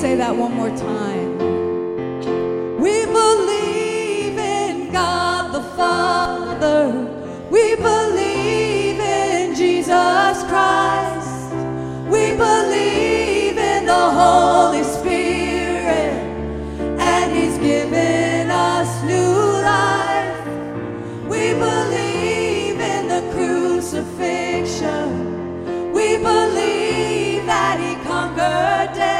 say that one more time. We believe in God the Father. We believe in Jesus Christ. We believe in the Holy Spirit. And He's given us new life. We believe in the crucifixion. We believe that He conquered death.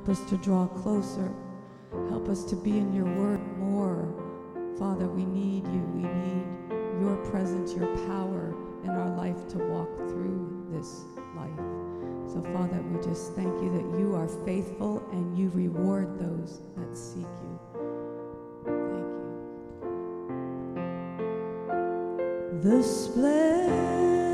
Help us to draw closer. Help us to be in your word more. Father, we need you. We need your presence, your power in our life to walk through this life. So, Father, we just thank you that you are faithful and you reward those that seek you. Thank you. The splendor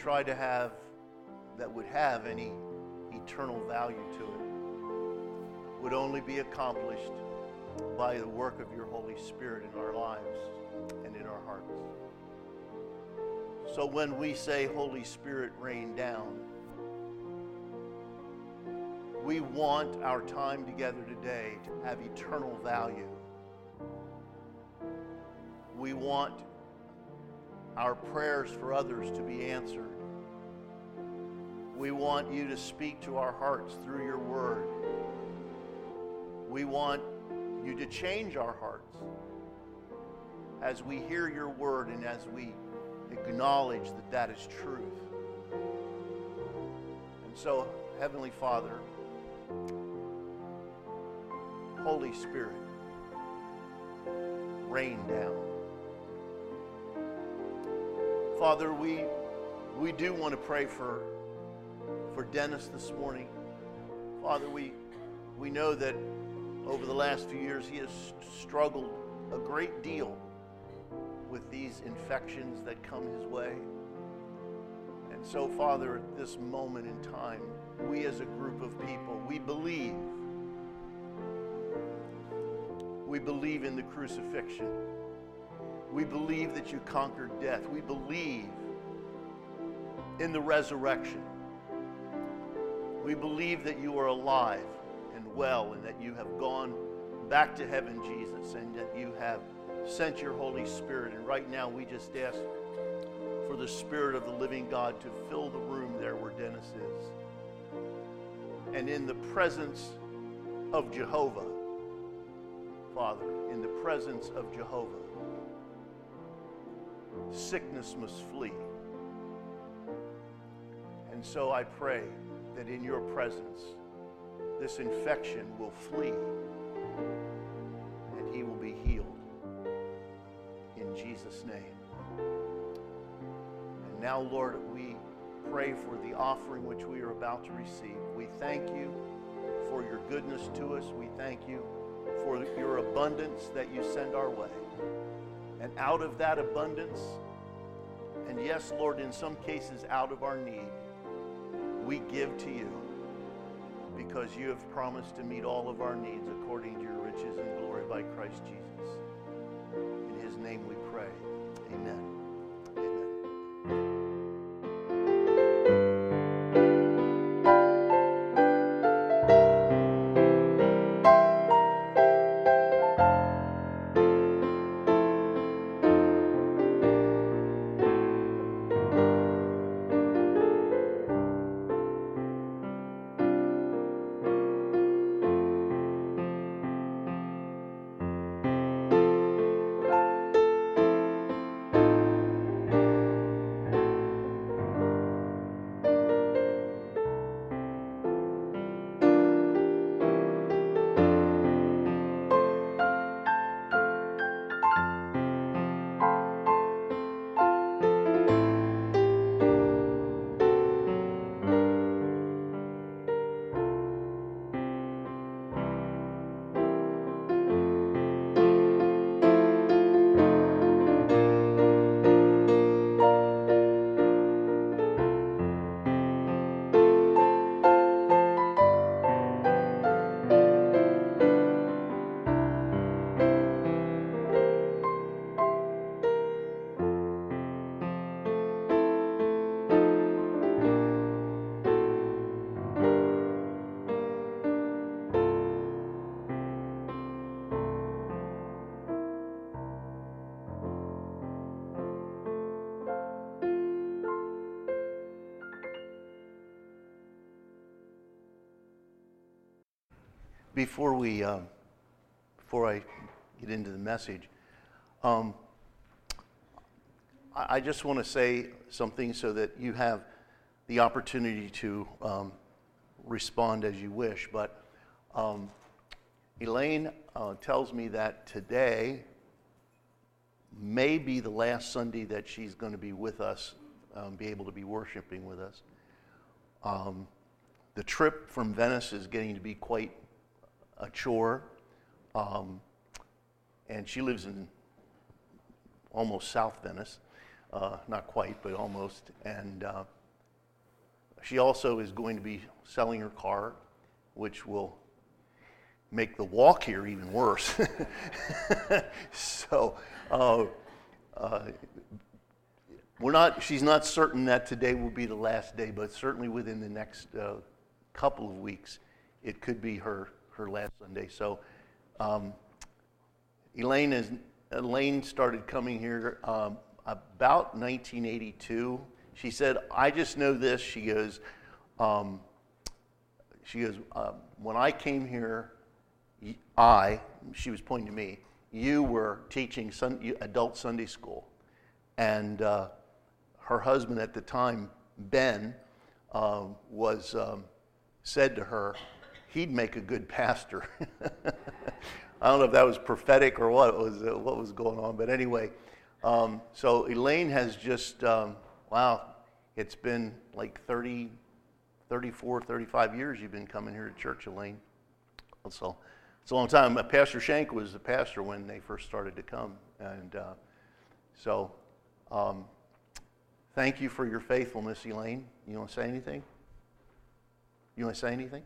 try to have, that would have any eternal value to it would only be accomplished by the work of your Holy Spirit in our lives and in our hearts. So when we say, Holy Spirit, rain down, we want our time together today to have eternal value. We want our prayers for others to be answered. We want you to speak to our hearts through your word. We want you to change our hearts as we hear your word and as we acknowledge that that is truth. And so, Heavenly Father, Holy Spirit, rain down. Father, we, we do want to pray for, for Dennis this morning. Father, we, we know that over the last few years he has struggled a great deal with these infections that come his way. And so, Father, at this moment in time, we as a group of people, we believe. We believe in the crucifixion. We believe that you conquered death. We believe in the resurrection. We believe that you are alive and well and that you have gone back to heaven, Jesus, and that you have sent your Holy Spirit. And right now, we just ask for the Spirit of the living God to fill the room there where Dennis is. And in the presence of Jehovah, Father, in the presence of Jehovah, sickness must flee. And so I pray that in your presence, this infection will flee and he will be healed. In Jesus' name. And now, Lord, we pray for the offering which we are about to receive. We thank you for your goodness to us. We thank you for your abundance that you send our way. And out of that abundance, and yes, Lord, in some cases out of our need, we give to you because you have promised to meet all of our needs according to your riches and glory by Christ Jesus. In his name we pray. Amen. Before we, um, before I get into the message, um, I, just want to say something so that you have the opportunity to um, respond as you wish. But um, Elaine uh, tells me that today may be the last Sunday that she's going to be with us, um, be able to be worshiping with us. Um, the trip from Venice is getting to be quite a chore. Um, and she lives in almost South Venice. Uh, not quite, but almost. And uh, she also is going to be selling her car, which will make the walk here even worse. so, uh, uh, we're not, she's not certain that today will be the last day, but certainly within the next uh, couple of weeks, it could be her, her last Sunday. So, um, Elaine, is, Elaine started coming here um, about 1982. She said, I just know this. She goes, um, she goes, uh, when I came here, I, she was pointing to me, you were teaching sun, adult Sunday school. And uh, her husband at the time, Ben, uh, was um, said to her, he'd make a good pastor. I don't know if that was prophetic or what was uh, what was going on, but anyway, um, so Elaine has just um, wow, it's been like 30, 34, 35 years you've been coming here to church, Elaine. So it's a long time. Uh, pastor Shank was the pastor when they first started to come, and uh, so um, thank you for your faithfulness, Elaine. You want to say anything? You want to say anything?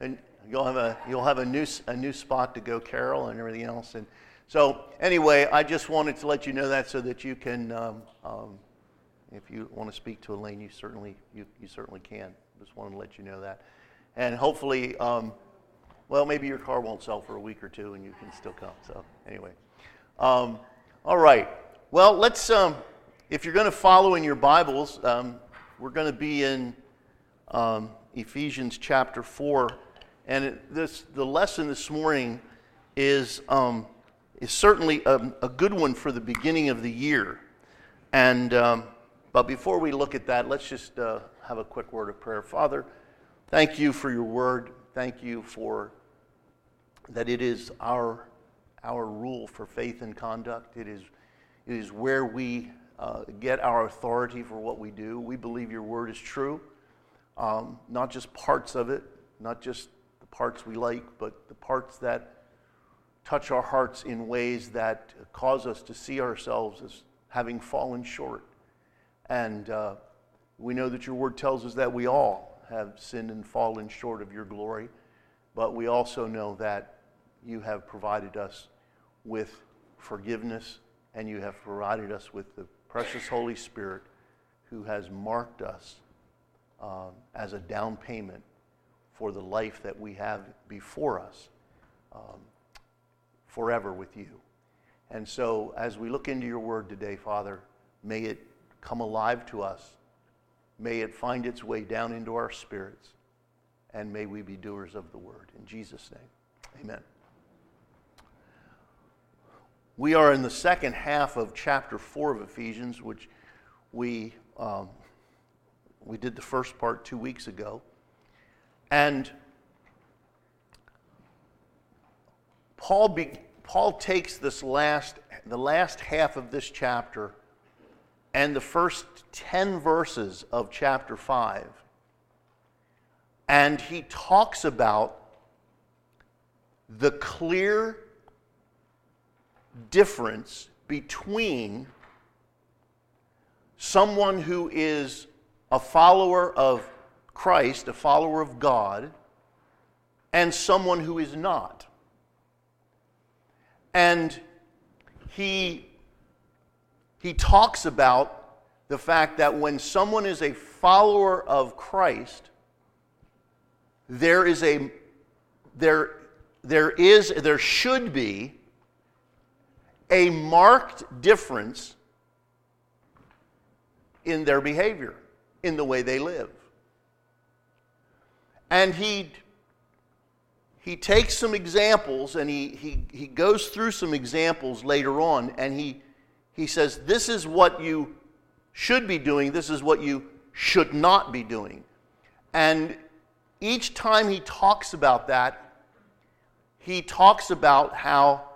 and you'll have a you'll have a new a new spot to go, Carol, and everything else. And so anyway, I just wanted to let you know that so that you can, um, um, if you want to speak to Elaine, you certainly you, you certainly can. Just wanted to let you know that, and hopefully, um, well, maybe your car won't sell for a week or two, and you can still come. So anyway, um, all right. Well, let's. Um, if you're going to follow in your Bibles, um, we're going to be in Ephesians chapter four. And this, the lesson this morning is, um, is certainly a, a, good one for the beginning of the year. And, um, but before we look at that, let's just uh, have a quick word of prayer. Father, thank you for your word. Thank you for that it is our, our rule for faith and conduct. It is, it is where we uh, get our authority for what we do. We believe your word is true, um, not just parts of it, not just parts we like, but the parts that touch our hearts in ways that cause us to see ourselves as having fallen short. And uh, we know that your word tells us that we all have sinned and fallen short of your glory, but we also know that you have provided us with forgiveness and you have provided us with the precious Holy Spirit who has marked us um, as a down payment for the life that we have before us um, forever with you. And so, as we look into your word today, Father, may it come alive to us. May it find its way down into our spirits. And may we be doers of the word. In Jesus' name, amen. We are in the second half of chapter 4 of Ephesians, which we, um, we did the first part two weeks ago. And Paul, be, Paul takes this last, the last half of this chapter and the first 10 verses of chapter 5, and he talks about the clear difference between someone who is a follower of Christ, a follower of God, and someone who is not. And he, he talks about the fact that when someone is a follower of Christ, there is a there there is there should be a marked difference in their behavior, in the way they live. And he he takes some examples and he, he, he goes through some examples later on and he, he says, This is what you should be doing, this is what you should not be doing. And each time he talks about that, he talks about how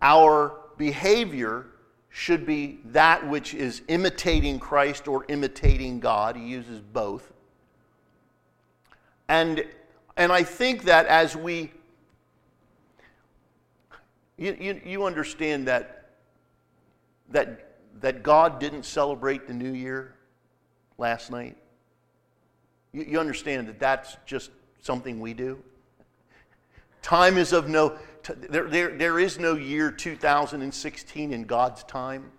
our behavior should be that which is imitating Christ or imitating God. He uses both. And, and I think that as we, you, you, you understand that, that, that God didn't celebrate the new year last night. You, you understand that that's just something we do. Time is of no, there, there, there is no year 2016 in God's time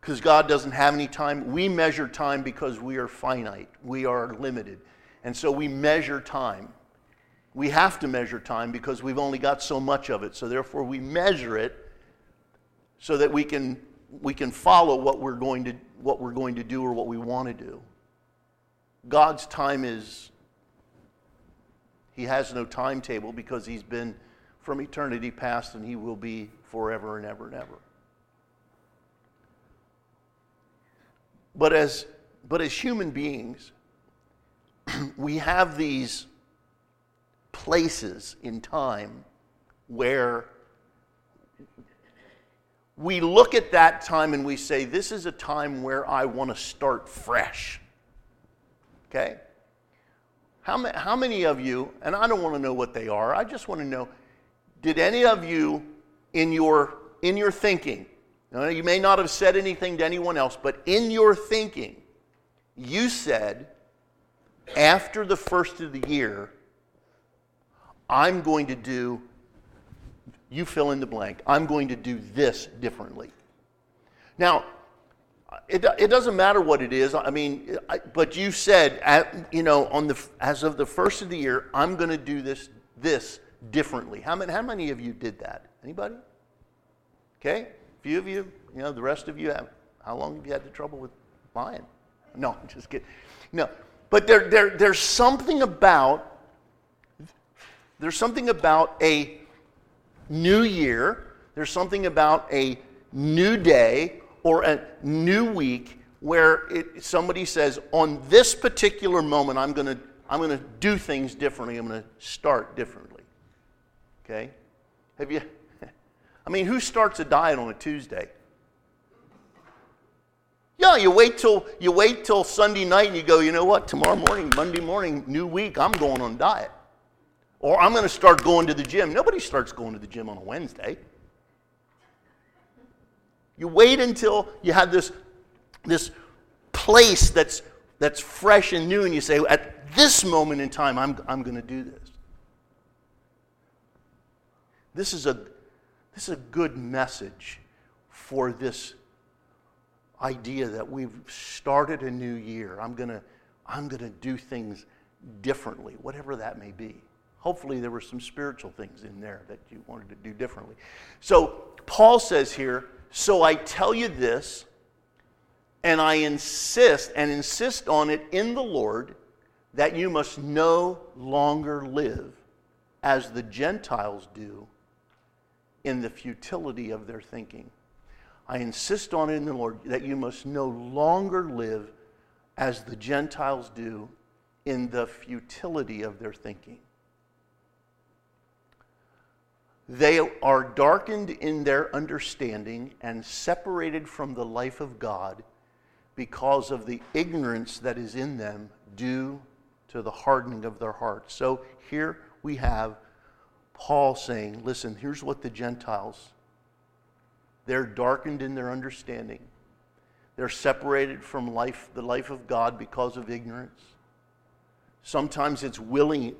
because God doesn't have any time. We measure time because we are finite, we are limited. And so we measure time. We have to measure time because we've only got so much of it. So therefore, we measure it so that we can, we can follow what we're, going to, what we're going to do or what we want to do. God's time is, He has no timetable because He's been from eternity past and He will be forever and ever and ever. But as, but as human beings, we have these places in time where we look at that time and we say, This is a time where I want to start fresh. Okay? How, ma- how many of you, and I don't want to know what they are, I just want to know, did any of you in your, in your thinking, you may not have said anything to anyone else, but in your thinking, you said, after the first of the year, I'm going to do, you fill in the blank, I'm going to do this differently. Now, it, it doesn't matter what it is. I mean, I, but you said, at, you know, on the, as of the first of the year, I'm going to do this, this differently. How many, how many of you did that? Anybody? Okay? A few of you, you know, the rest of you have, how long have you had the trouble with lying? No, just kidding. No, but there, there, there's something about there's something about a new year, there's something about a new day or a new week where it, somebody says, on this particular moment, I'm going to I'm going to do things differently. I'm going to start differently. Okay? Have you? I mean, who starts a diet on a Tuesday? Yeah, you wait till you wait till Sunday night and you go, you know what? Tomorrow morning, Monday morning, new week, I'm going on diet. Or I'm going to start going to the gym. Nobody starts going to the gym on a Wednesday. You wait until you have this, this place that's, that's fresh and new, and you say, at this moment in time, I'm, I'm going to do this. This is, a, this is a good message for this idea that we've started a new year. I'm going to I'm going to do things differently, whatever that may be. Hopefully, there were some spiritual things in there that you wanted to do differently. So, Paul says here, So I tell you this, and I insist and insist on it in the Lord that you must no longer live as the Gentiles do in the futility of their thinking. I insist on it in the Lord that you must no longer live as the Gentiles do in the futility of their thinking. They are darkened in their understanding and separated from the life of God because of the ignorance that is in them due to the hardening of their hearts. So here we have Paul saying, listen, here's what the Gentiles they're darkened in their understanding. They're separated from life, the life of God because of ignorance. Sometimes it's willing.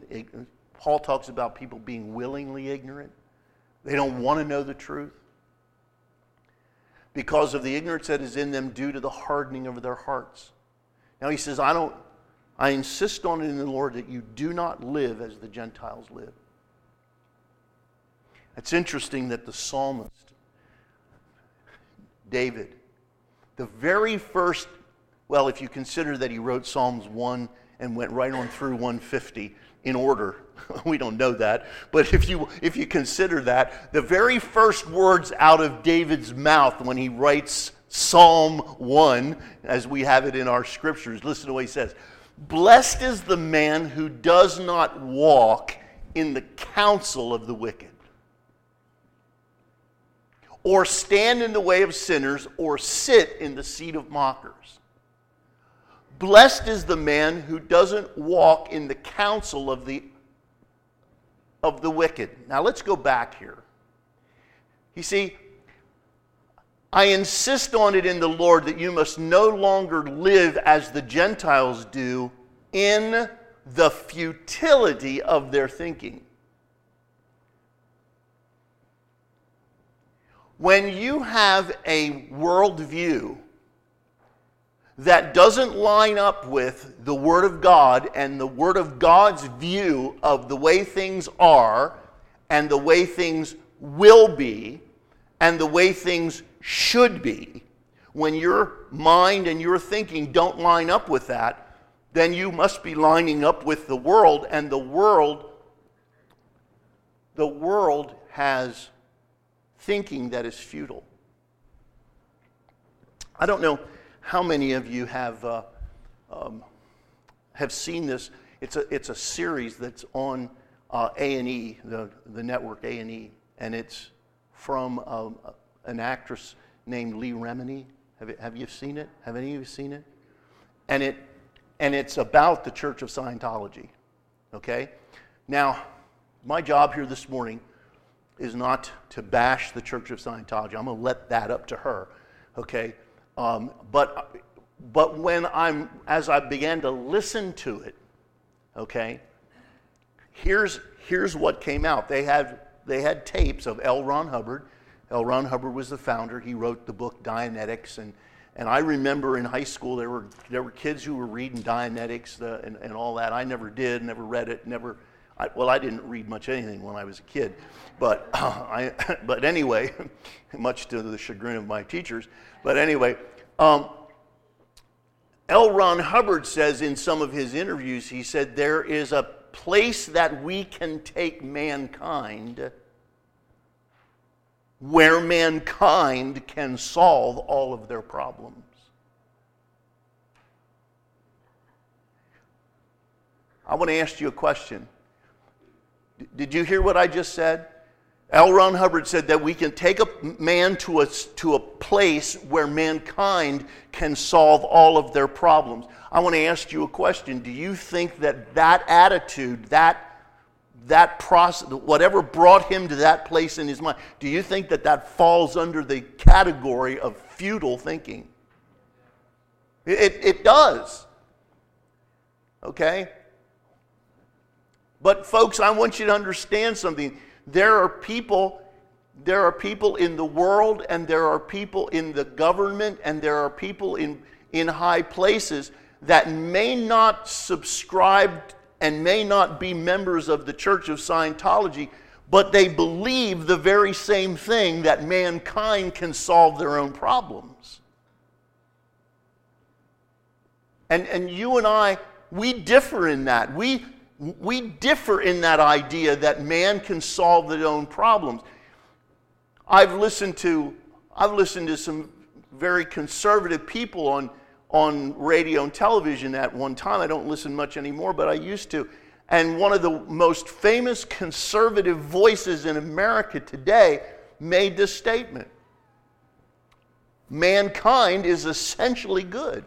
Paul talks about people being willingly ignorant. They don't want to know the truth because of the ignorance that is in them due to the hardening of their hearts. Now he says, I don't, I insist on it in the Lord that you do not live as the Gentiles live. It's interesting that the psalmist, David, the very first, well, if you consider that he wrote Psalms 1 and went right on through 150 in order, we don't know that, but if you, if you consider that, the very first words out of David's mouth when he writes Psalm 1, as we have it in our scriptures, listen to what he says. Blessed is the man who does not walk in the counsel of the wicked, or stand in the way of sinners, or sit in the seat of mockers. Blessed is the man who doesn't walk in the counsel of the, of the wicked. Now let's go back here. You see, I insist on it in the Lord that you must no longer live as the Gentiles do in the futility of their thinking. When you have a worldview that doesn't line up with the Word of God and the Word of God's view of the way things are and the way things will be and the way things should be, when your mind and your thinking don't line up with that, then you must be lining up with the world, and the world, the world has thinking that is futile. I don't know how many of you have uh, um, have seen this. It's a it's a series that's on uh, A and E, the the network A and E, and it's from um, an actress named Leah Remini. Have, it, have you seen it? Have any of you seen it? And, it? and it's about the Church of Scientology. Okay? Now, my job here this morning is not to bash the Church of Scientology. I'm going to let that up to her. Okay? Um, but, but when I'm, as I began to listen to it, okay, here's, here's what came out. They had, they had tapes of L. Ron Hubbard L. Ron Hubbard was the founder. He wrote the book Dianetics. And, and I remember in high school there were, there were kids who were reading Dianetics uh, and, and all that. I never did, never read it, never. I, well, I didn't read much anything when I was a kid. But, uh, I, but anyway, much to the chagrin of my teachers. But anyway, um, L. Ron Hubbard says in some of his interviews, he said, There is a place that we can take mankind where mankind can solve all of their problems. I want to ask you a question. Did you hear what I just said? L. Ron Hubbard said that we can take a man to a, to a place where mankind can solve all of their problems. I want to ask you a question. Do you think that that attitude, that that process, whatever brought him to that place in his mind, do you think that that falls under the category of futile thinking? It, it, it does. Okay? But, folks, I want you to understand something. There are people. There are people in the world, and there are people in the government, and there are people in, in high places that may not subscribe and may not be members of the Church of Scientology, but they believe the very same thing that mankind can solve their own problems. And, and you and I, we differ in that. We, we differ in that idea that man can solve their own problems. I've listened to, I've listened to some very conservative people on on radio and television at one time. I don't listen much anymore, but I used to. And one of the most famous conservative voices in America today made this statement Mankind is essentially good.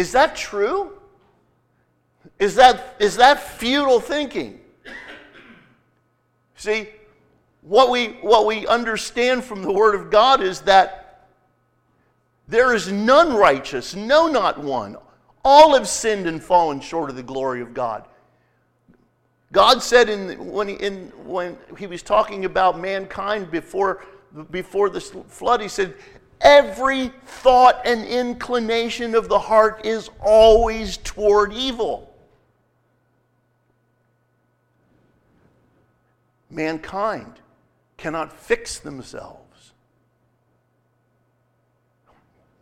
Is that true? Is that, is that futile thinking? See, what we, what we understand from the Word of God is that there is none righteous, no, not one. All have sinned and fallen short of the glory of God. God said in, when, he, in, when he was talking about mankind before, before the flood, He said, every thought and inclination of the heart is always toward evil. Mankind cannot fix themselves.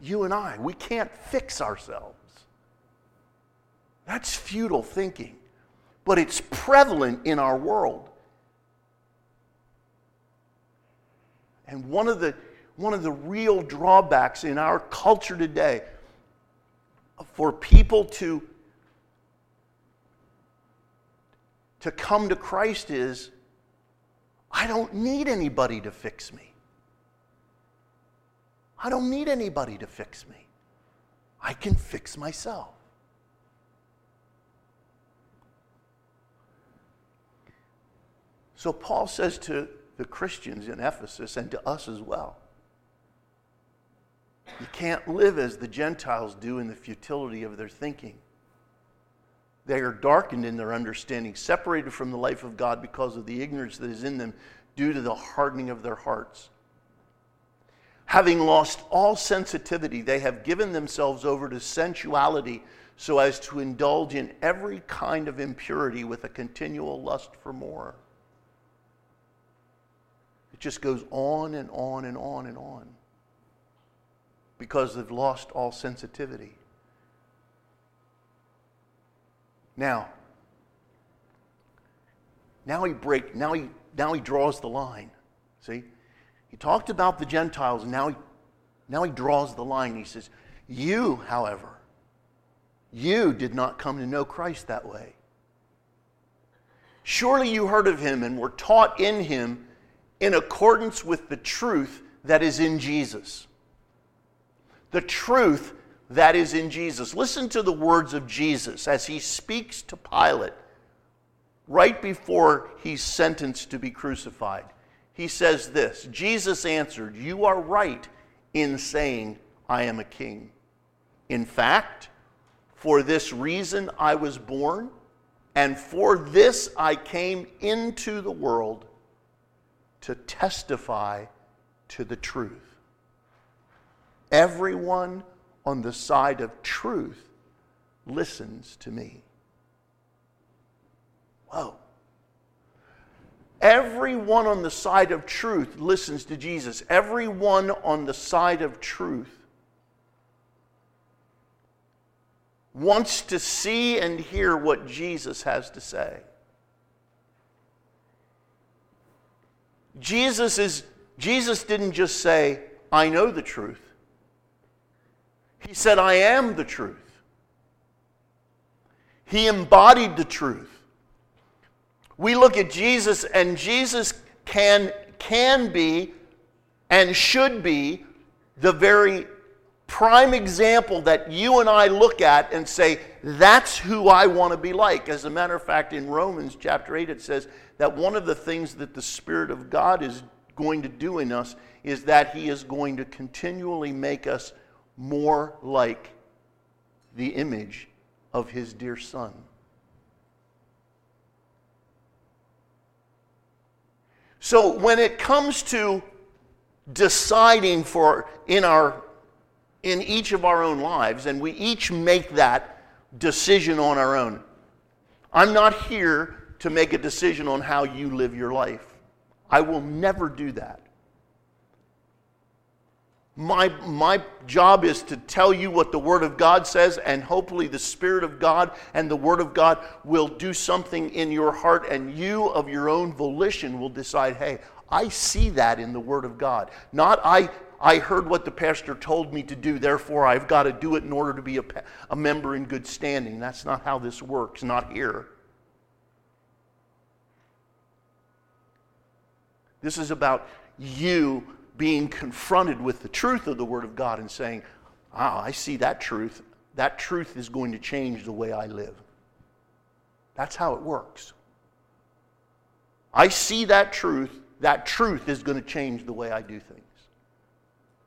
You and I, we can't fix ourselves. That's futile thinking, but it's prevalent in our world. And one of the, one of the real drawbacks in our culture today for people to, to come to Christ is I don't need anybody to fix me. I don't need anybody to fix me. I can fix myself. So Paul says to the Christians in Ephesus and to us as well you can't live as the Gentiles do in the futility of their thinking. They are darkened in their understanding, separated from the life of God because of the ignorance that is in them due to the hardening of their hearts. Having lost all sensitivity, they have given themselves over to sensuality so as to indulge in every kind of impurity with a continual lust for more. It just goes on and on and on and on because they've lost all sensitivity. Now, now he break now he now he draws the line. See? He talked about the Gentiles, and now he now he draws the line. He says, You, however, you did not come to know Christ that way. Surely you heard of him and were taught in him in accordance with the truth that is in Jesus. The truth that is in Jesus. Listen to the words of Jesus as he speaks to Pilate right before he's sentenced to be crucified. He says this Jesus answered, You are right in saying, I am a king. In fact, for this reason I was born, and for this I came into the world to testify to the truth. Everyone on the side of truth listens to me. Whoa. Everyone on the side of truth listens to Jesus. Everyone on the side of truth wants to see and hear what Jesus has to say. Jesus is Jesus didn't just say, "I know the truth." He said, "I am the truth." He embodied the truth. We look at Jesus and Jesus can can be and should be the very prime example that you and I look at and say, that's who I want to be like. As a matter of fact, in Romans chapter 8, it says that one of the things that the Spirit of God is going to do in us is that He is going to continually make us more like the image of His dear Son. So when it comes to deciding for in our in each of our own lives, and we each make that decision on our own. I'm not here to make a decision on how you live your life. I will never do that. My, my job is to tell you what the Word of God says, and hopefully, the Spirit of God and the Word of God will do something in your heart, and you, of your own volition, will decide, hey, I see that in the Word of God. Not I I heard what the pastor told me to do, therefore I've got to do it in order to be a, a member in good standing. That's not how this works, not here. This is about you being confronted with the truth of the Word of God and saying, Ah, I see that truth. That truth is going to change the way I live. That's how it works. I see that truth. That truth is going to change the way I do things.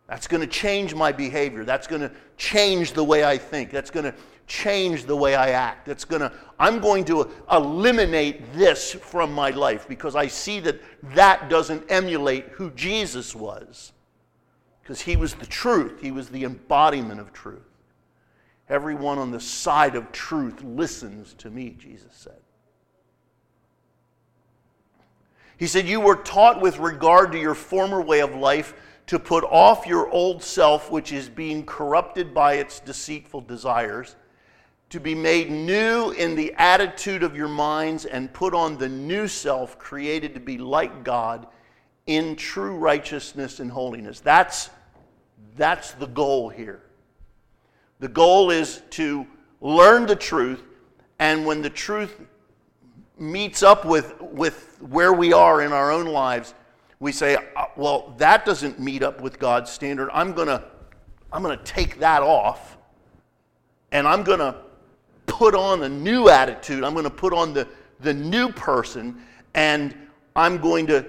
That's going to change my behavior. That's going to change the way I think. That's going to change the way I act. Going to I'm going to eliminate this from my life because I see that that doesn't emulate who Jesus was. because he was the truth, he was the embodiment of truth. Everyone on the side of truth listens to me, Jesus said. He said, You were taught with regard to your former way of life to put off your old self, which is being corrupted by its deceitful desires, to be made new in the attitude of your minds, and put on the new self, created to be like God in true righteousness and holiness. That's, that's the goal here. The goal is to learn the truth, and when the truth meets up with, with where we are in our own lives, we say, uh, well, that doesn't meet up with God's standard. I'm going to I'm going to take that off and I'm going to put on a new attitude. I'm going to put on the, the new person and I'm going to,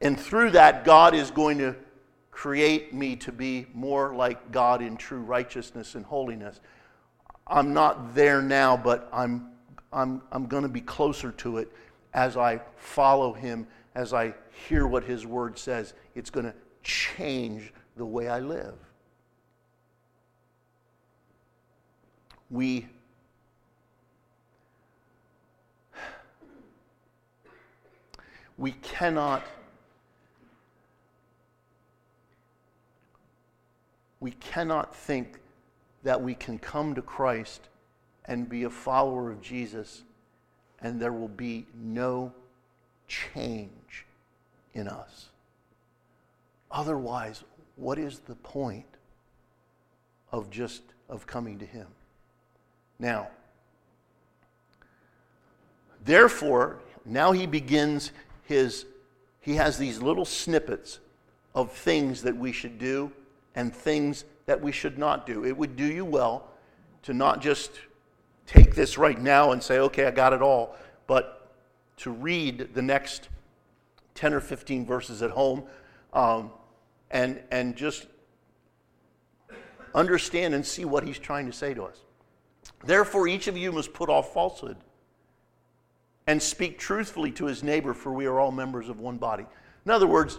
and through that, God is going to create me to be more like God in true righteousness and holiness. I'm not there now, but I'm, I'm, I'm going to be closer to it as I follow Him, as I hear what His Word says. It's going to change the way I live. We we cannot we cannot think that we can come to Christ and be a follower of Jesus and there will be no change in us. Otherwise, what is the point of just of coming to him? Now, therefore, now he begins his he has these little snippets of things that we should do and things that we should not do. It would do you well to not just take this right now and say, okay, I got it all, but to read the next 10 or 15 verses at home um, and, and just understand and see what he's trying to say to us. Therefore, each of you must put off falsehood and speak truthfully to his neighbor, for we are all members of one body. In other words,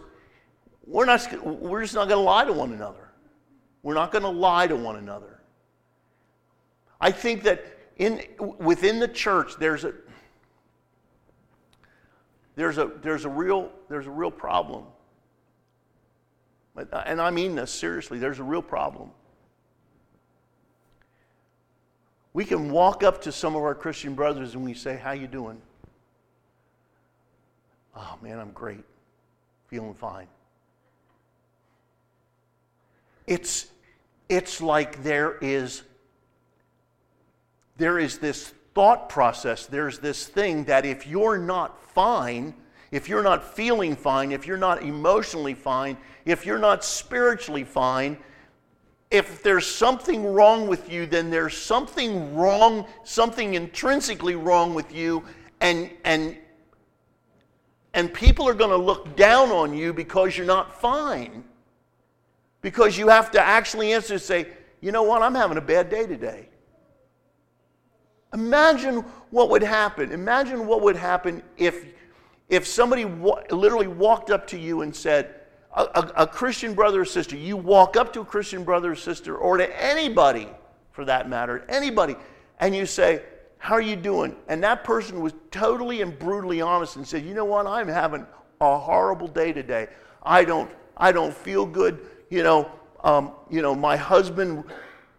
we're, not, we're just not going to lie to one another. We're not going to lie to one another. I think that in, within the church, there's a, there's a, there's a, real, there's a real problem. Uh, and I mean this seriously. There's a real problem. We can walk up to some of our Christian brothers and we say, how you doing? Oh, man, I'm great. Feeling fine. It's, it's like there is, there is this thought process, there's this thing that if you're not fine, if you're not feeling fine, if you're not emotionally fine, if you're not spiritually fine, if there's something wrong with you, then there's something wrong, something intrinsically wrong with you, and, and, and people are going to look down on you because you're not fine. Because you have to actually answer and say, you know what, I'm having a bad day today. Imagine what would happen. Imagine what would happen if, if somebody wa- literally walked up to you and said, a, a, a Christian brother or sister, you walk up to a Christian brother or sister, or to anybody for that matter, anybody, and you say, How are you doing? And that person was totally and brutally honest and said, You know what? I'm having a horrible day today. I don't, I don't feel good you know, um, you know, my husband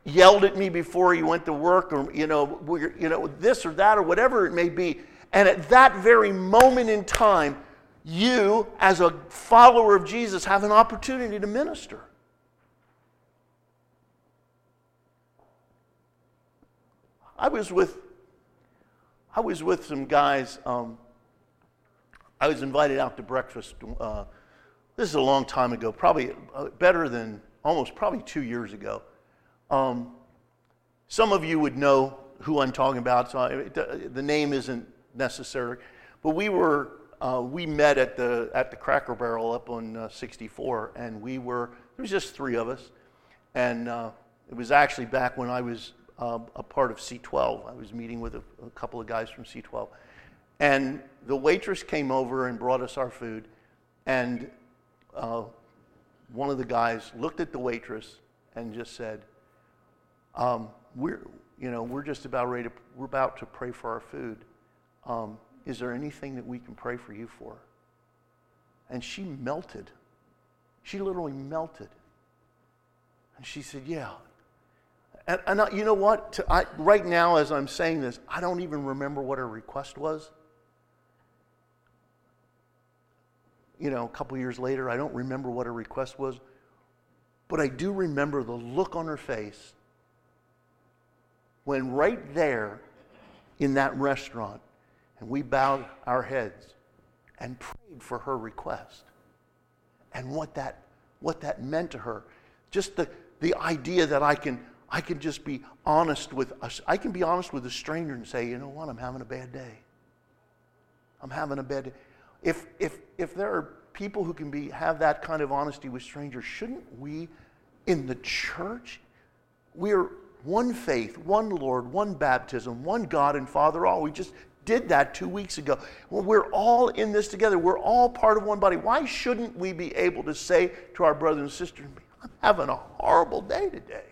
yelled at me before he went to work, or you know, you know, this or that or whatever it may be. And at that very moment in time, you, as a follower of Jesus, have an opportunity to minister. I was with, I was with some guys. Um, I was invited out to breakfast. Uh, this is a long time ago, probably uh, better than almost probably two years ago. Um, some of you would know who I'm talking about, so it, the name isn't necessary. But we were uh, we met at the at the Cracker Barrel up on uh, 64, and we were there was just three of us, and uh, it was actually back when I was uh, a part of C12. I was meeting with a, a couple of guys from C12, and the waitress came over and brought us our food, and uh, one of the guys looked at the waitress and just said, um, "We're, you know, we're just about ready to, we're about to pray for our food. Um, is there anything that we can pray for you for?" And she melted. She literally melted. And she said, "Yeah." And, and I, you know what? To, I, right now, as I'm saying this, I don't even remember what her request was. you know, a couple years later, I don't remember what her request was, but I do remember the look on her face when right there in that restaurant, and we bowed our heads and prayed for her request and what that, what that meant to her. Just the, the idea that I can, I can just be honest with us. I can be honest with a stranger and say, you know what, I'm having a bad day. I'm having a bad day. If, if, if there are people who can be, have that kind of honesty with strangers, shouldn't we in the church? We're one faith, one Lord, one baptism, one God and Father all. We just did that two weeks ago. Well, we're all in this together. We're all part of one body. Why shouldn't we be able to say to our brothers and sisters, I'm having a horrible day today?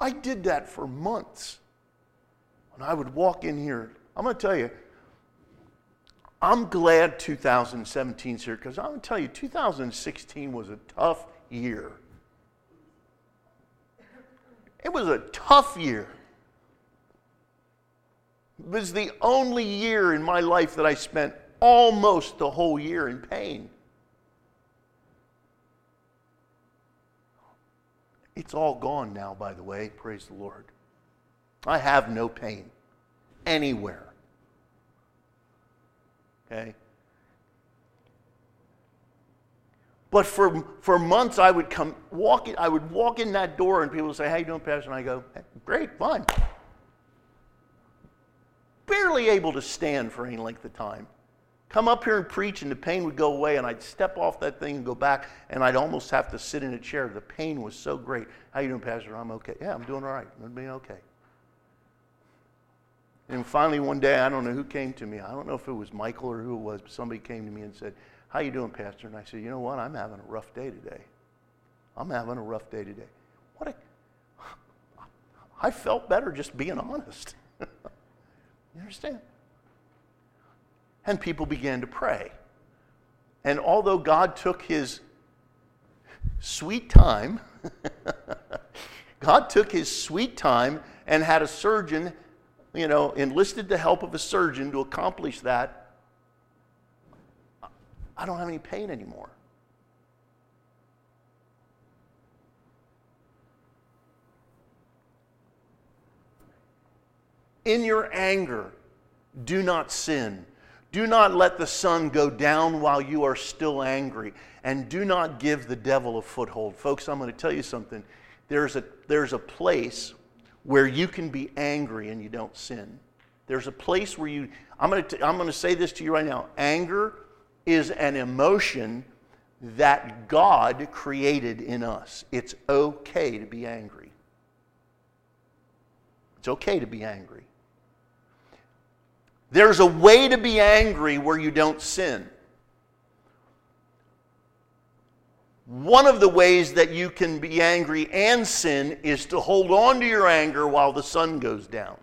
I did that for months. When I would walk in here, I'm going to tell you, I'm glad 2017 is here because I'm going to tell you, 2016 was a tough year. It was a tough year. It was the only year in my life that I spent almost the whole year in pain. It's all gone now, by the way. Praise the Lord. I have no pain anywhere. Okay? But for, for months, I would come walking, I would walk in that door and people would say, How you doing, Pastor? And I go, hey, Great, fine. Barely able to stand for any length of time. Come up here and preach, and the pain would go away, and I'd step off that thing and go back, and I'd almost have to sit in a chair. The pain was so great. How you doing, Pastor? I'm okay. Yeah, I'm doing all right. I'm being okay. And finally, one day, I don't know who came to me. I don't know if it was Michael or who it was, but somebody came to me and said, how you doing, Pastor? And I said, you know what? I'm having a rough day today. I'm having a rough day today. What a, I felt better just being honest. you understand? And people began to pray. And although God took his sweet time, God took his sweet time and had a surgeon you know, enlisted the help of a surgeon to accomplish that, I don't have any pain anymore. In your anger, do not sin. Do not let the sun go down while you are still angry. And do not give the devil a foothold. Folks, I'm going to tell you something. There's a, there's a place where you can be angry and you don't sin. There's a place where you, I'm going to, I'm going to say this to you right now. Anger is an emotion that God created in us. It's okay to be angry. It's okay to be angry. There's a way to be angry where you don't sin. One of the ways that you can be angry and sin is to hold on to your anger while the sun goes down.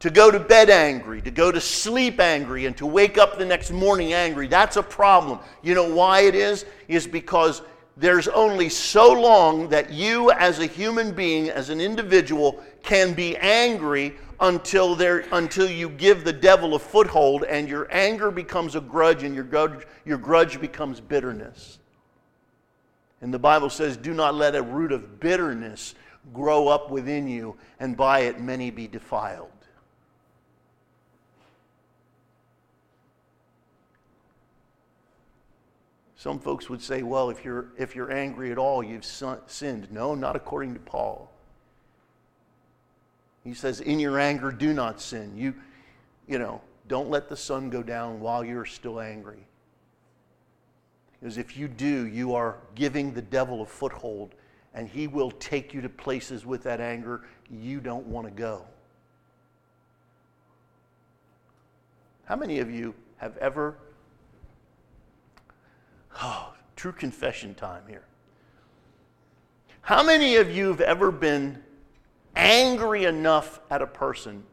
To go to bed angry, to go to sleep angry, and to wake up the next morning angry, that's a problem. You know why it is? Is because there's only so long that you, as a human being, as an individual, can be angry until, there, until you give the devil a foothold and your anger becomes a grudge and your grudge, your grudge becomes bitterness. And the Bible says, Do not let a root of bitterness grow up within you, and by it many be defiled. Some folks would say, well, if you're, if you're angry at all, you've sinned. No, not according to Paul. He says, In your anger, do not sin. You, you know, don't let the sun go down while you're still angry. Because if you do, you are giving the devil a foothold, and he will take you to places with that anger you don't want to go. How many of you have ever, oh, true confession time here. How many of you have ever been angry enough at a person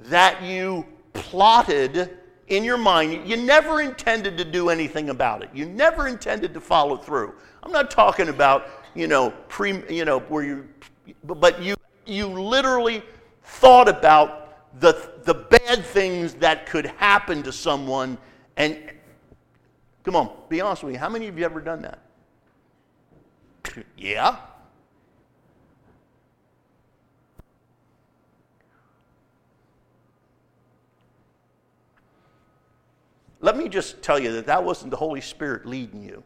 that you plotted in your mind, you never intended to do anything about it. You never intended to follow through. I'm not talking about, you know, pre, you know, where you, but you, you literally thought about the, the bad things that could happen to someone. And come on, be honest with me. How many of you ever done that? yeah. Let me just tell you that that wasn't the Holy Spirit leading you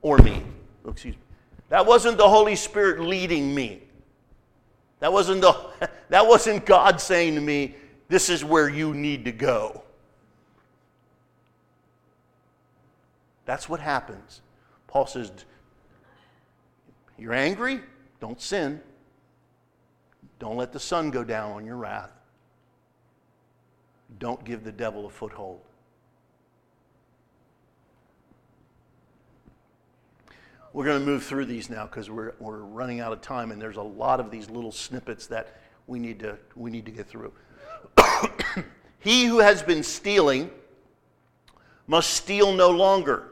or me. Oh, excuse me. That wasn't the Holy Spirit leading me. That wasn't, the, that wasn't God saying to me, This is where you need to go. That's what happens. Paul says, You're angry? Don't sin. Don't let the sun go down on your wrath. Don't give the devil a foothold. We're going to move through these now because we're, we're running out of time, and there's a lot of these little snippets that we need to, we need to get through. he who has been stealing must steal no longer,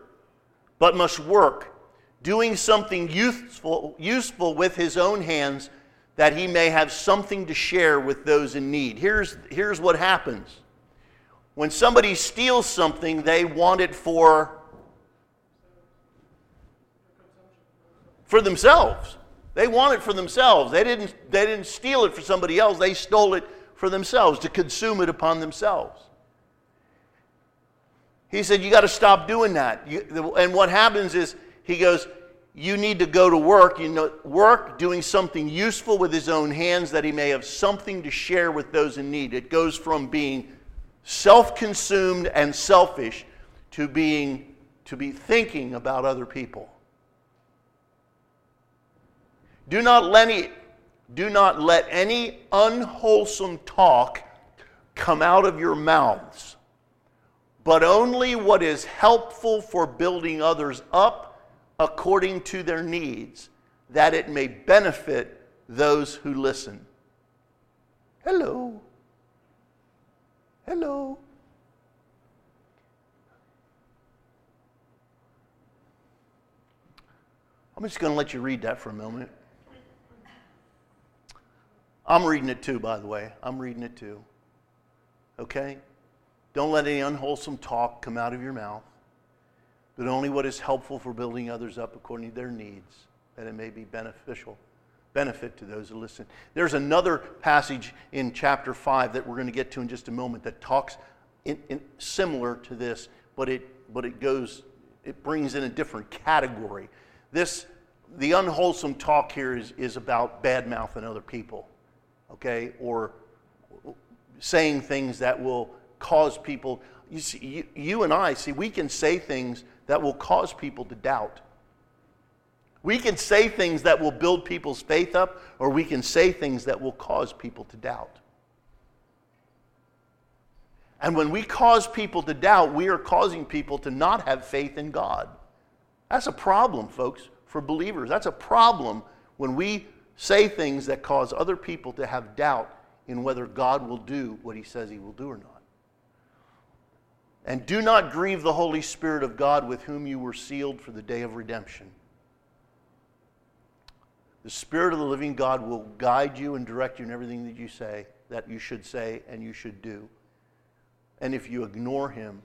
but must work, doing something useful, useful with his own hands that he may have something to share with those in need. Here's, here's what happens when somebody steals something, they want it for for themselves. They want it for themselves. They didn't, they didn't steal it for somebody else, they stole it for themselves to consume it upon themselves. He said, You got to stop doing that. You, and what happens is, he goes, You need to go to work, you know, work doing something useful with his own hands that he may have something to share with those in need. It goes from being self consumed and selfish to being to be thinking about other people. Do not let any, do not let any unwholesome talk come out of your mouths, but only what is helpful for building others up according to their needs, that it may benefit those who listen. Hello. Hello. I'm just going to let you read that for a moment. I'm reading it too, by the way. I'm reading it too. Okay? Don't let any unwholesome talk come out of your mouth, but only what is helpful for building others up according to their needs, that it may be beneficial, benefit to those who listen. There's another passage in chapter 5 that we're going to get to in just a moment that talks in, in, similar to this, but it, but it goes, it brings in a different category. This, the unwholesome talk here is, is about bad mouthing other people okay, or saying things that will cause people. You, see, you, you and I, see, we can say things that will cause people to doubt. We can say things that will build people's faith up, or we can say things that will cause people to doubt. And when we cause people to doubt, we are causing people to not have faith in God. That's a problem, folks, for believers. That's a problem when we say things that cause other people to have doubt in whether God will do what he says he will do or not. And do not grieve the Holy Spirit of God with whom you were sealed for the day of redemption. The Spirit of the living God will guide you and direct you in everything that you say, that you should say and you should do. And if you ignore him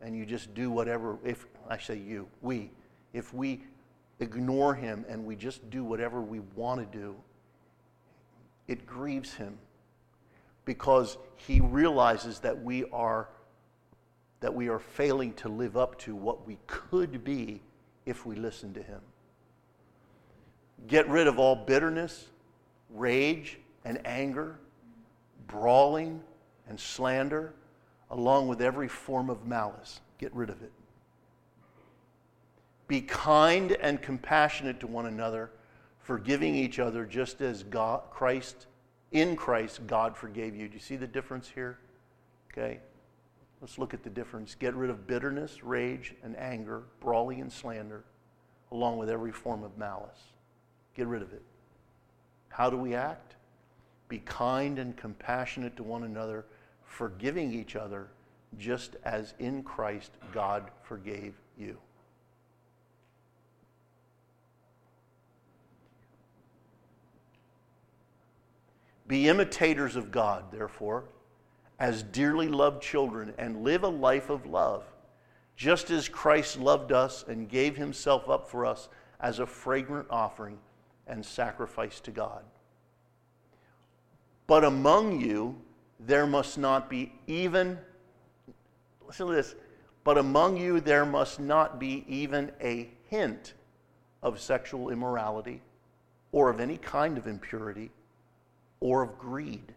and you just do whatever, if I say you, we, if we ignore him and we just do whatever we want to do, it grieves him because he realizes that we are that we are failing to live up to what we could be if we listen to him. Get rid of all bitterness, rage, and anger, brawling and slander, along with every form of malice. Get rid of it. Be kind and compassionate to one another, forgiving each other just as God, Christ In Christ, God forgave you. Do you see the difference here? Okay. Let's look at the difference. Get rid of bitterness, rage, and anger, brawling and slander, along with every form of malice. Get rid of it. How do we act? Be kind and compassionate to one another, forgiving each other, just as in Christ God forgave you. Be imitators of God, therefore, as dearly loved children, and live a life of love, just as Christ loved us and gave himself up for us as a fragrant offering and sacrifice to God. But among you there must not be even, listen to this, but among you there must not be even a hint of sexual immorality or of any kind of impurity or of greed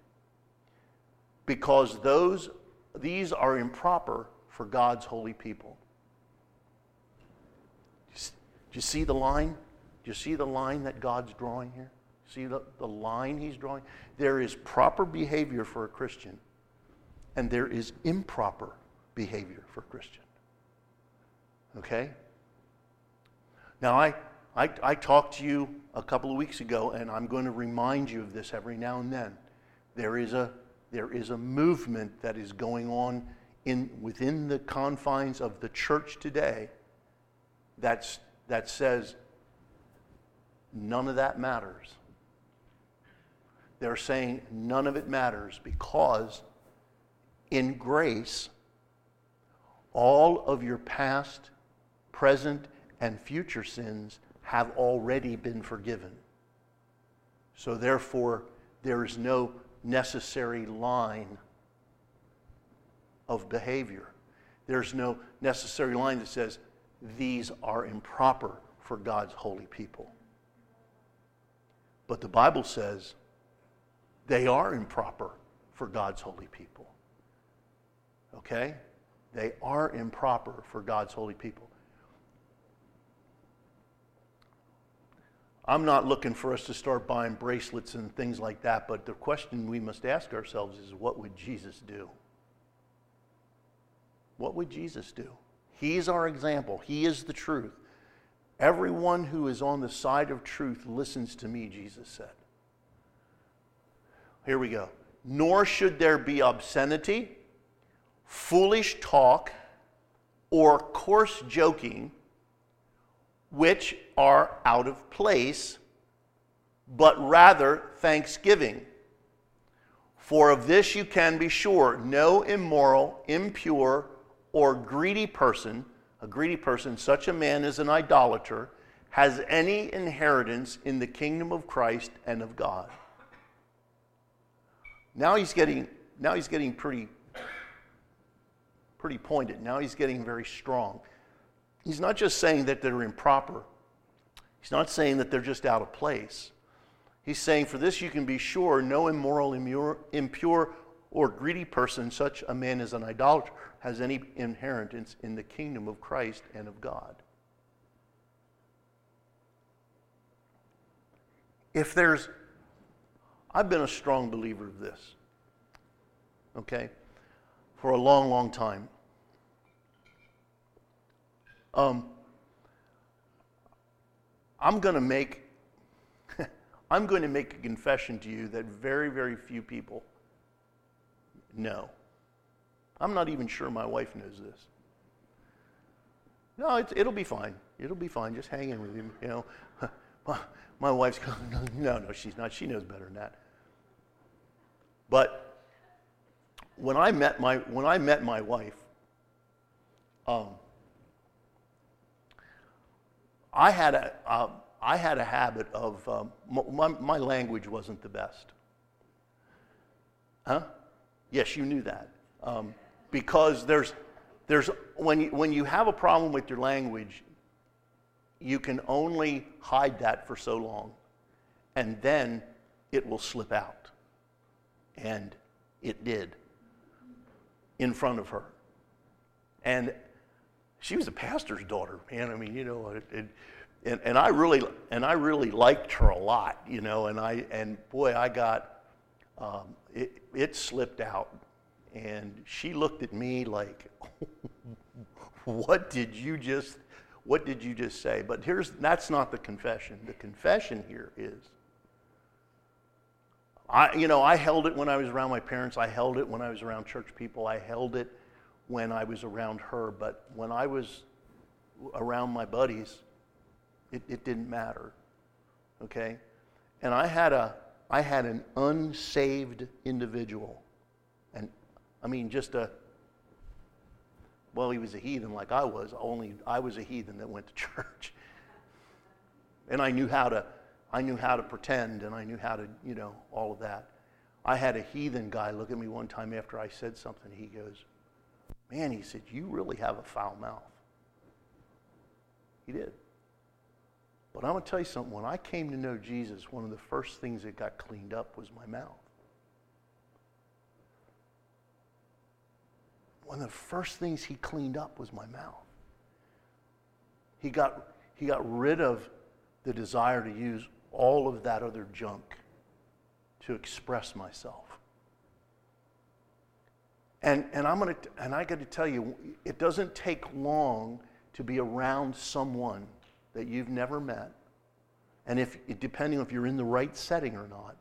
because those these are improper for God's holy people. Do you see the line? Do you see the line that God's drawing here? See the, the line he's drawing? There is proper behavior for a Christian, and there is improper behavior for a Christian. Okay? Now, I, I, I talked to you a couple of weeks ago, and I'm going to remind you of this every now and then. There is a, there is a movement that is going on in, within the confines of the church today that's, that says none of that matters. They're saying none of it matters because in grace, all of your past, present, and future sins have already been forgiven. So, therefore, there is no necessary line of behavior. There's no necessary line that says these are improper for God's holy people. But the Bible says they are improper for God's holy people. Okay? They are improper for God's holy people. I'm not looking for us to start buying bracelets and things like that, but the question we must ask ourselves is what would Jesus do? What would Jesus do? He's our example, He is the truth. Everyone who is on the side of truth listens to me, Jesus said. Here we go. Nor should there be obscenity, foolish talk, or coarse joking which are out of place, but rather thanksgiving. For of this you can be sure no immoral, impure, or greedy person, a greedy person, such a man as an idolater, has any inheritance in the kingdom of Christ and of God. Now he's getting, now he's getting pretty, pretty pointed. Now he's getting very strong he's not just saying that they're improper, he's not saying that they're just out of place. He's saying, For this you can be sure no immoral, impure, or greedy person, such a man as an idolater, has any inheritance in the kingdom of Christ and of God. If there's, I've been a strong believer of this, okay, for a long, long time. Um, I'm going to make I'm going to make a confession to you that very, very few people know. I'm not even sure my wife knows this. No, it'll be fine. It'll be fine. Just hang in with him. You know, my, my wife's going, no, no, she's not. She knows better than that. But when I met my when I met my wife, um, I had a, uh, I had a habit of, um, my, my language wasn't the best. Huh? Yes, you knew that. Um, because there's, there's, when, you, when you have a problem with your language, you can only hide that for so long. And then it will slip out. And it did in front of her. And she was a pastor's daughter, man. I mean, you know, it, it, and, and I really and I really liked her a lot, you know. And I and boy, I got um, it, it slipped out. And she looked at me like, what did you just, what did you just say? But here's, that's not the confession. The confession here is, I, you know, I held it when I was around my parents. I held it when I was around church people. I held it when I was around her. But when I was around my buddies, it, it didn't matter. Okay? And I had a, I had an unsaved individual. And I mean, just a, well, he was a heathen like I was, only I was a heathen that went to church. And I knew how to, I knew how to pretend and I knew how to, you know, all of that. I had a heathen guy look at me one time after I said something. He goes, Man, he said, You really have a foul mouth. He did. But I'm going to tell you something. When I came to know Jesus, one of the first things that got cleaned up was my mouth. One of the first things he cleaned up was my mouth. He got, he got rid of the desire to use all of that other junk to express myself. And, and, I'm gonna, and I got to tell you, it doesn't take long to be around someone that you've never met, and if depending if you're in the right setting or not,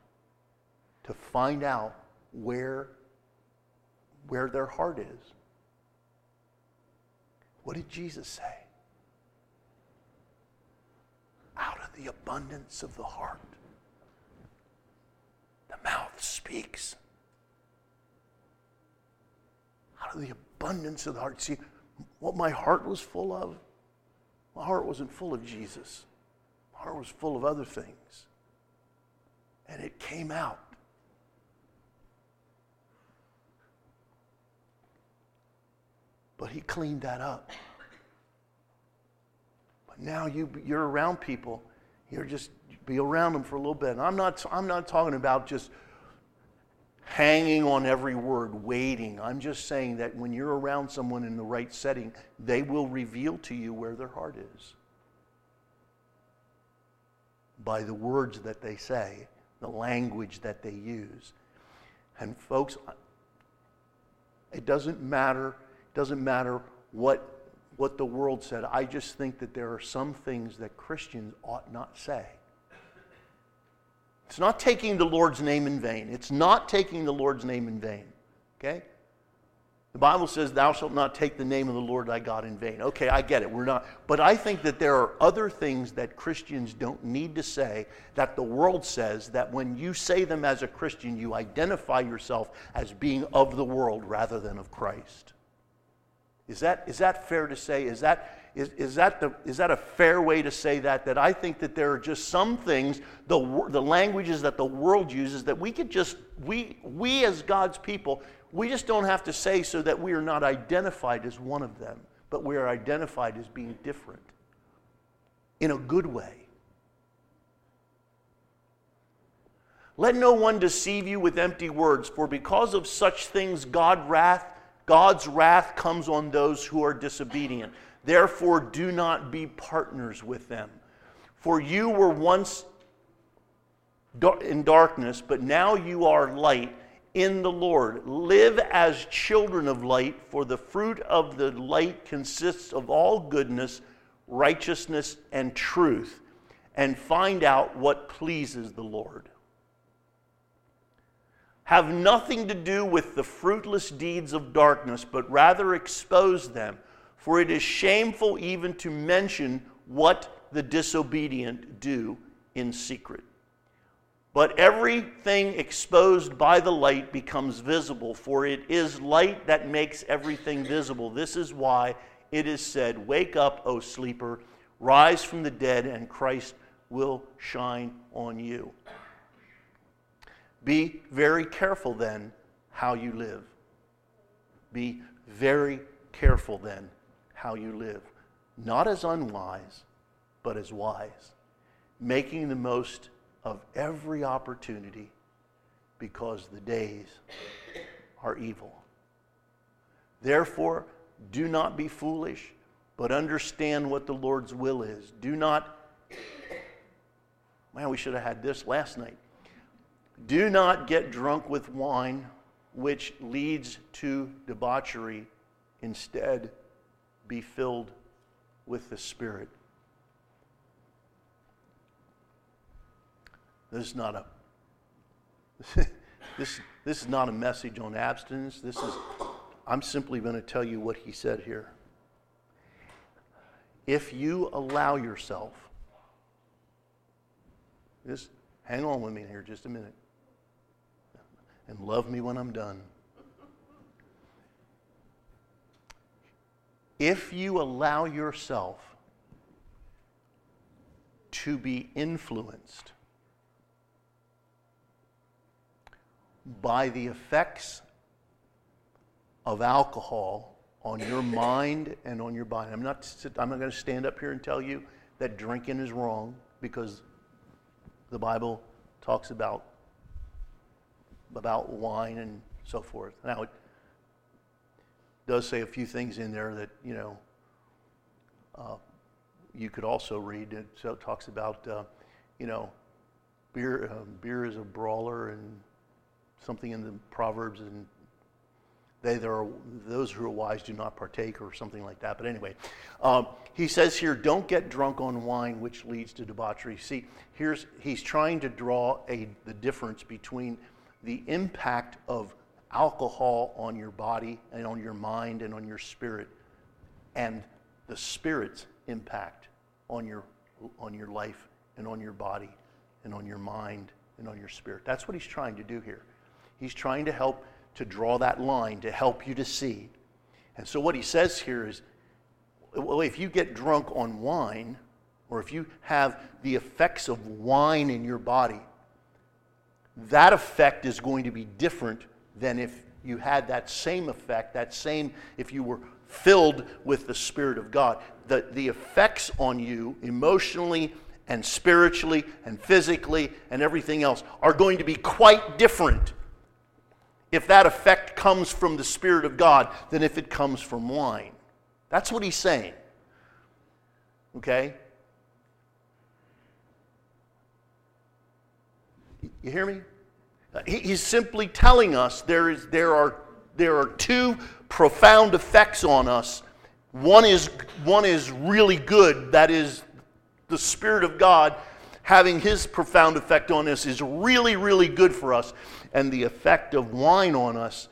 to find out where, where their heart is. What did Jesus say? Out of the abundance of the heart, the mouth speaks. Out of the abundance of the heart. See, what my heart was full of my heart wasn't full of Jesus, my heart was full of other things. And it came out. But he cleaned that up. But now you, you're around people, you're just be around them for a little bit. And I'm not, I'm not talking about just hanging on every word, waiting. I'm just saying that when you're around someone in the right setting, they will reveal to you where their heart is by the words that they say, the language that they use. And folks, it doesn't matter, doesn't matter what, what the world said. I just think that there are some things that Christians ought not say. It's not taking the Lord's name in vain. It's not taking the Lord's name in vain. Okay? The Bible says, Thou shalt not take the name of the Lord thy God in vain. Okay, I get it. We're not. But I think that there are other things that Christians don't need to say that the world says that when you say them as a Christian, you identify yourself as being of the world rather than of Christ. Is that, is that fair to say? Is that, is, is, that the, is that a fair way to say that? That I think that there are just some things, the, the languages that the world uses, that we could just, we, we as God's people, we just don't have to say so that we are not identified as one of them, but we are identified as being different in a good way. Let no one deceive you with empty words, for because of such things God wrath, God's wrath comes on those who are disobedient. Therefore, do not be partners with them. For you were once in darkness, but now you are light in the Lord. Live as children of light, for the fruit of the light consists of all goodness, righteousness, and truth, and find out what pleases the Lord. Have nothing to do with the fruitless deeds of darkness, but rather expose them for it is shameful even to mention what the disobedient do in secret. But everything exposed by the light becomes visible, for it is light that makes everything visible. This is why it is said, Wake up, O sleeper, rise from the dead, and Christ will shine on you. Be very careful then how you live. Be very careful then how you live, not as unwise, but as wise, making the most of every opportunity because the days are evil. Therefore, do not be foolish, but understand what the Lord's will is. Do not, man, we should have had this last night. Do not get drunk with wine, which leads to debauchery. Instead, be filled with the Spirit. This is not a this, this is not a message on abstinence. This is I'm simply going to tell you what he said here. If you allow yourself, just hang on with me here just a minute, and love me when I'm done. If you allow yourself to be influenced by the effects of alcohol on your mind and on your body. I'm not, I'm not going to stand up here and tell you that drinking is wrong because the Bible talks about, about wine and so forth. Now, it does say a few things in there that, you know, uh, you could also read. It so it talks about, uh, you know, beer, uh, beer is a brawler and something in the Proverbs and they that are those who are wise do not partake or something like that but anyway um, he says here don't get drunk on wine which leads to debauchery see here's he's trying to draw a the difference between the impact of alcohol on your body and on your mind and on your spirit and the spirit's impact on your on your life and on your body and on your mind and on your spirit that's what he's trying to do here he's trying to help to draw that line to help you to see. And so, what he says here is well, if you get drunk on wine, or if you have the effects of wine in your body, that effect is going to be different than if you had that same effect, that same, if you were filled with the Spirit of God. The, the effects on you emotionally and spiritually and physically and everything else are going to be quite different if that effect comes from the Spirit of God than if it comes from wine. That's what he's saying. Okay? You hear me? He's simply telling us there, is, there, are, there are two profound effects on us. One is, one is really good, that is, the Spirit of God having His profound effect on us is really, really good for us and the effect of wine on us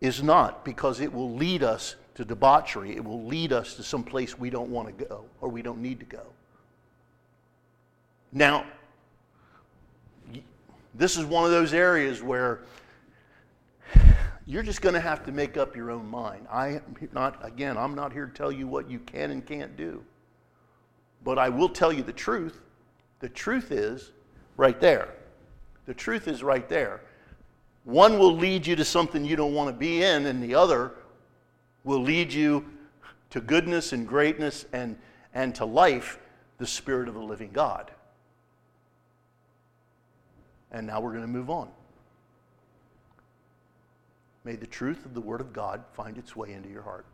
is not, because it will lead us to debauchery. It will lead us to some place we don't want to go or we don't need to go. Now, this is one of those areas where you're just going to have to make up your own mind. I am not again, I'm not here to tell you what you can and can't do. But I will tell you the truth. The truth is right there. The truth is right there. One will lead you to something you don't want to be in, and the other will lead you to goodness and greatness and, and to life, the Spirit of the living God. And now we're going to move on. May the truth of the Word of God find its way into your heart.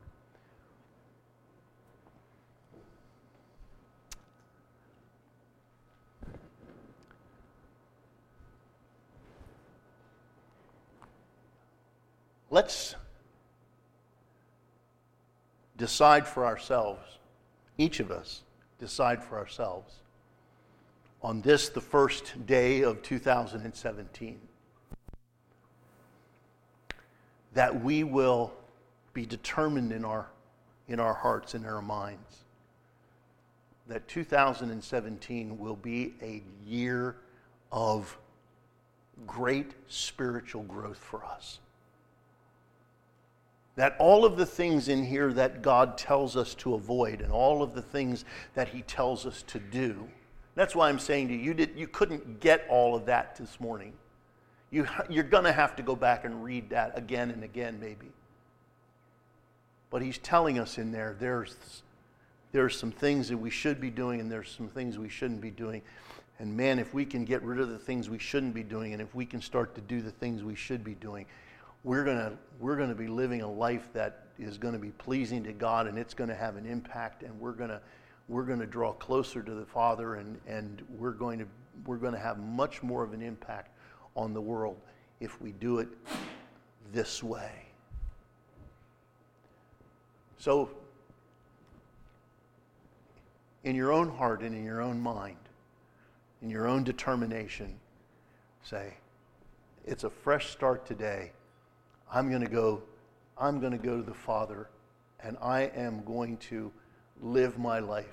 Let's decide for ourselves, each of us decide for ourselves, on this, the first day of 2017, that we will be determined in our, in our hearts and our minds that 2017 will be a year of great spiritual growth for us. That all of the things in here that God tells us to avoid and all of the things that He tells us to do, that's why I'm saying to you, you, did, you couldn't get all of that this morning. You, you're going to have to go back and read that again and again, maybe. But He's telling us in there there's, there's some things that we should be doing and there's some things we shouldn't be doing. And man, if we can get rid of the things we shouldn't be doing and if we can start to do the things we should be doing, we're going to we're going to be living a life that is going to be pleasing to God and it's going to have an impact and we're going to we're going to draw closer to the Father and and we're going to we're going to have much more of an impact on the world if we do it this way. So, in your own heart and in your own mind, in your own determination, say, it's a fresh start today. I'm going to go I'm going to go to the Father and I am going to live my life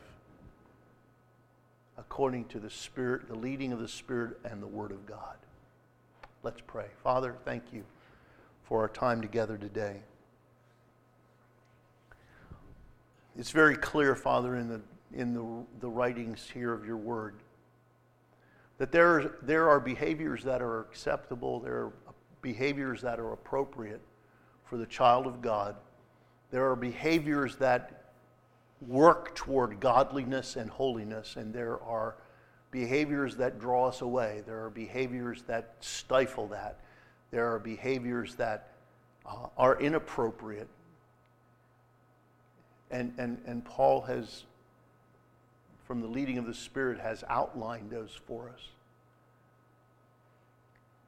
according to the Spirit, the leading of the Spirit and the Word of God. Let's pray. Father, thank you for our time together today. It's very clear, Father, in the, in the, the writings here of your Word that there, there are behaviors that are acceptable, there are behaviors that are appropriate for the child of God. There are behaviors that work toward godliness and holiness, and there are behaviors that draw us away. There are behaviors that stifle that. There are behaviors that uh, are inappropriate. And, and, and Paul has, from the leading of the Spirit, has outlined those for us.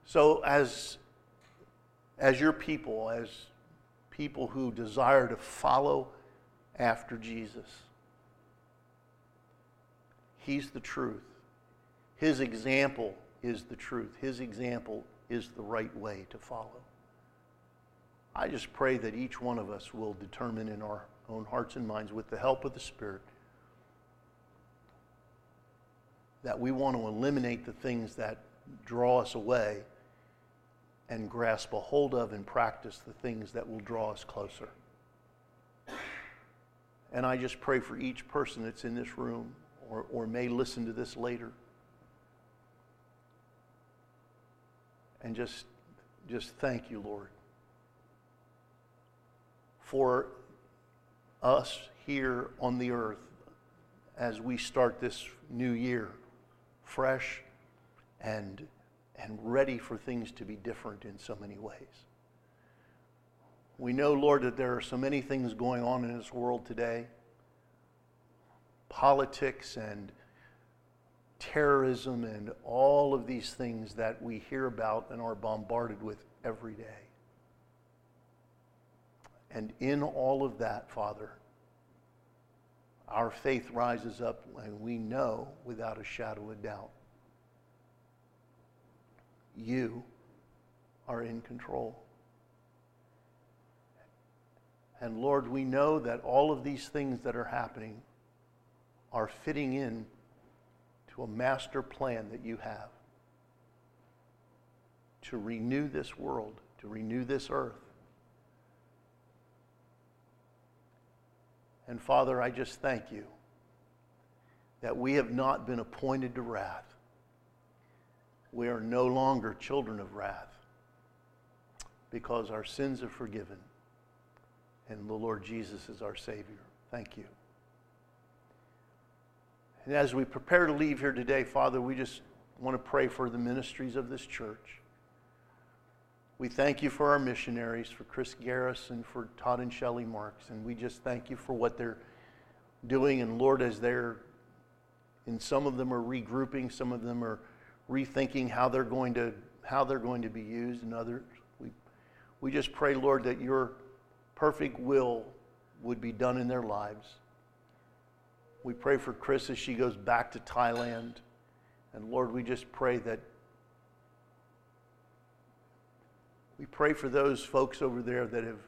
So, as as your people, as people who desire to follow after Jesus. He's the truth. His example is the truth. His example is the right way to follow. I just pray that each one of us will determine in our own hearts and minds, with the help of the Spirit, that we want to eliminate the things that draw us away and grasp a hold of and practice the things that will draw us closer. And I just pray for each person that's in this room or, or may listen to this later. And just, just thank you, Lord, for us here on the earth as we start this new year fresh and and ready for things to be different in so many ways. We know, Lord, that there are so many things going on in this world today politics and terrorism and all of these things that we hear about and are bombarded with every day. And in all of that, Father, our faith rises up and we know without a shadow of doubt you are in control. And Lord, we know that all of these things that are happening are fitting in to a master plan that you have to renew this world, to renew this earth. And Father, I just thank you that we have not been appointed to wrath we are no longer children of wrath because our sins are forgiven and the Lord Jesus is our Savior. Thank you. And as we prepare to leave here today, Father, we just want to pray for the ministries of this church. We thank you for our missionaries, for Chris Garris and for Todd and Shelley Marks, and we just thank you for what they're doing. And Lord, as they're, and some of them are regrouping, some of them are rethinking how they're going to how they're going to be used and others. We, we just pray, Lord, that your perfect will would be done in their lives. We pray for Chris as she goes back to Thailand. And Lord, we just pray that we pray for those folks over there that have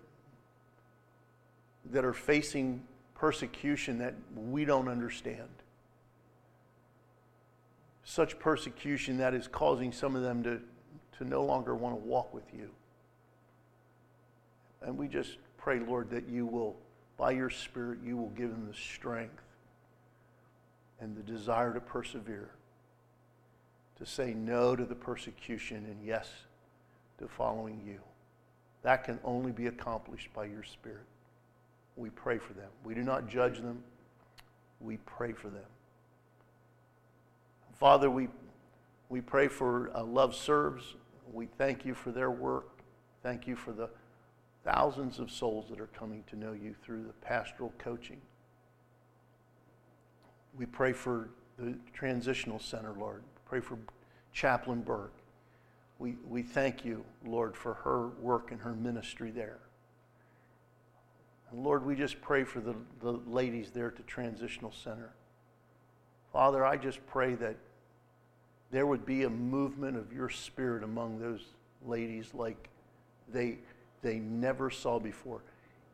that are facing persecution that we don't understand such persecution that is causing some of them to, to no longer want to walk with you. And we just pray, Lord, that you will, by your Spirit, you will give them the strength and the desire to persevere, to say no to the persecution and yes to following you. That can only be accomplished by your Spirit. We pray for them. We do not judge them, we pray for them. Father, we, we pray for uh, Love Serves. We thank you for their work. Thank you for the thousands of souls that are coming to know you through the pastoral coaching. We pray for the transitional center, Lord. Pray for Chaplain Burke. we, we thank you, Lord, for her work and her ministry there. And Lord, we just pray for the, the ladies there at the Transitional Center. Father, I just pray that there would be a movement of your spirit among those ladies like they, they never saw before.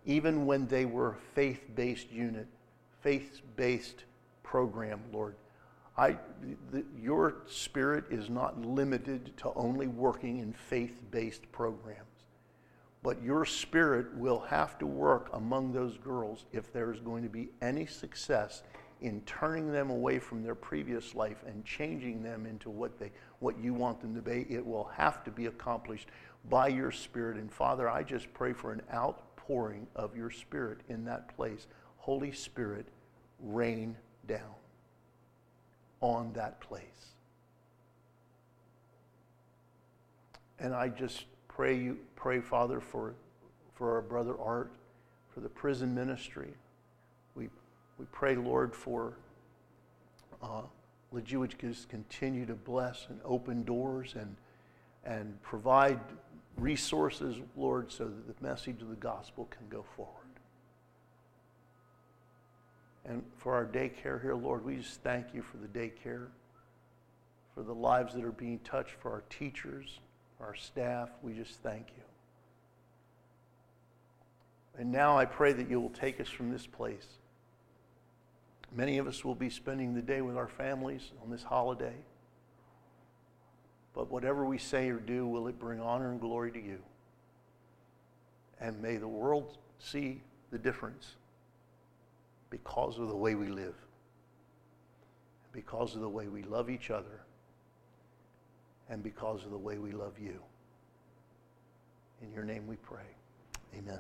Even when they were faith based unit, faith based program, Lord. I, the, your spirit is not limited to only working in faith based programs. But your spirit will have to work among those girls if there is going to be any success in turning them away from their previous life and changing them into what they what you want them to be it will have to be accomplished by your spirit. And father i just pray for an outpouring of your spirit in that place. Holy spirit rain down on that place. And i just pray you pray father for for our brother art for the prison ministry. We we pray, Lord, for uh, that you just continue to bless and open doors and, and provide resources, Lord, so that the message of the gospel can go forward. And for our daycare here, Lord, we just thank you for the daycare, for the lives that are being touched, for our teachers, our staff. We just thank you. And now I pray that you will take us from this place Many of us will be spending the day with our families on this holiday. But whatever we say or do, will it bring honor and glory to you? And may the world see the difference because of the way we live, because of the way we love each other, and because of the way we love you. In your name we pray. Amen.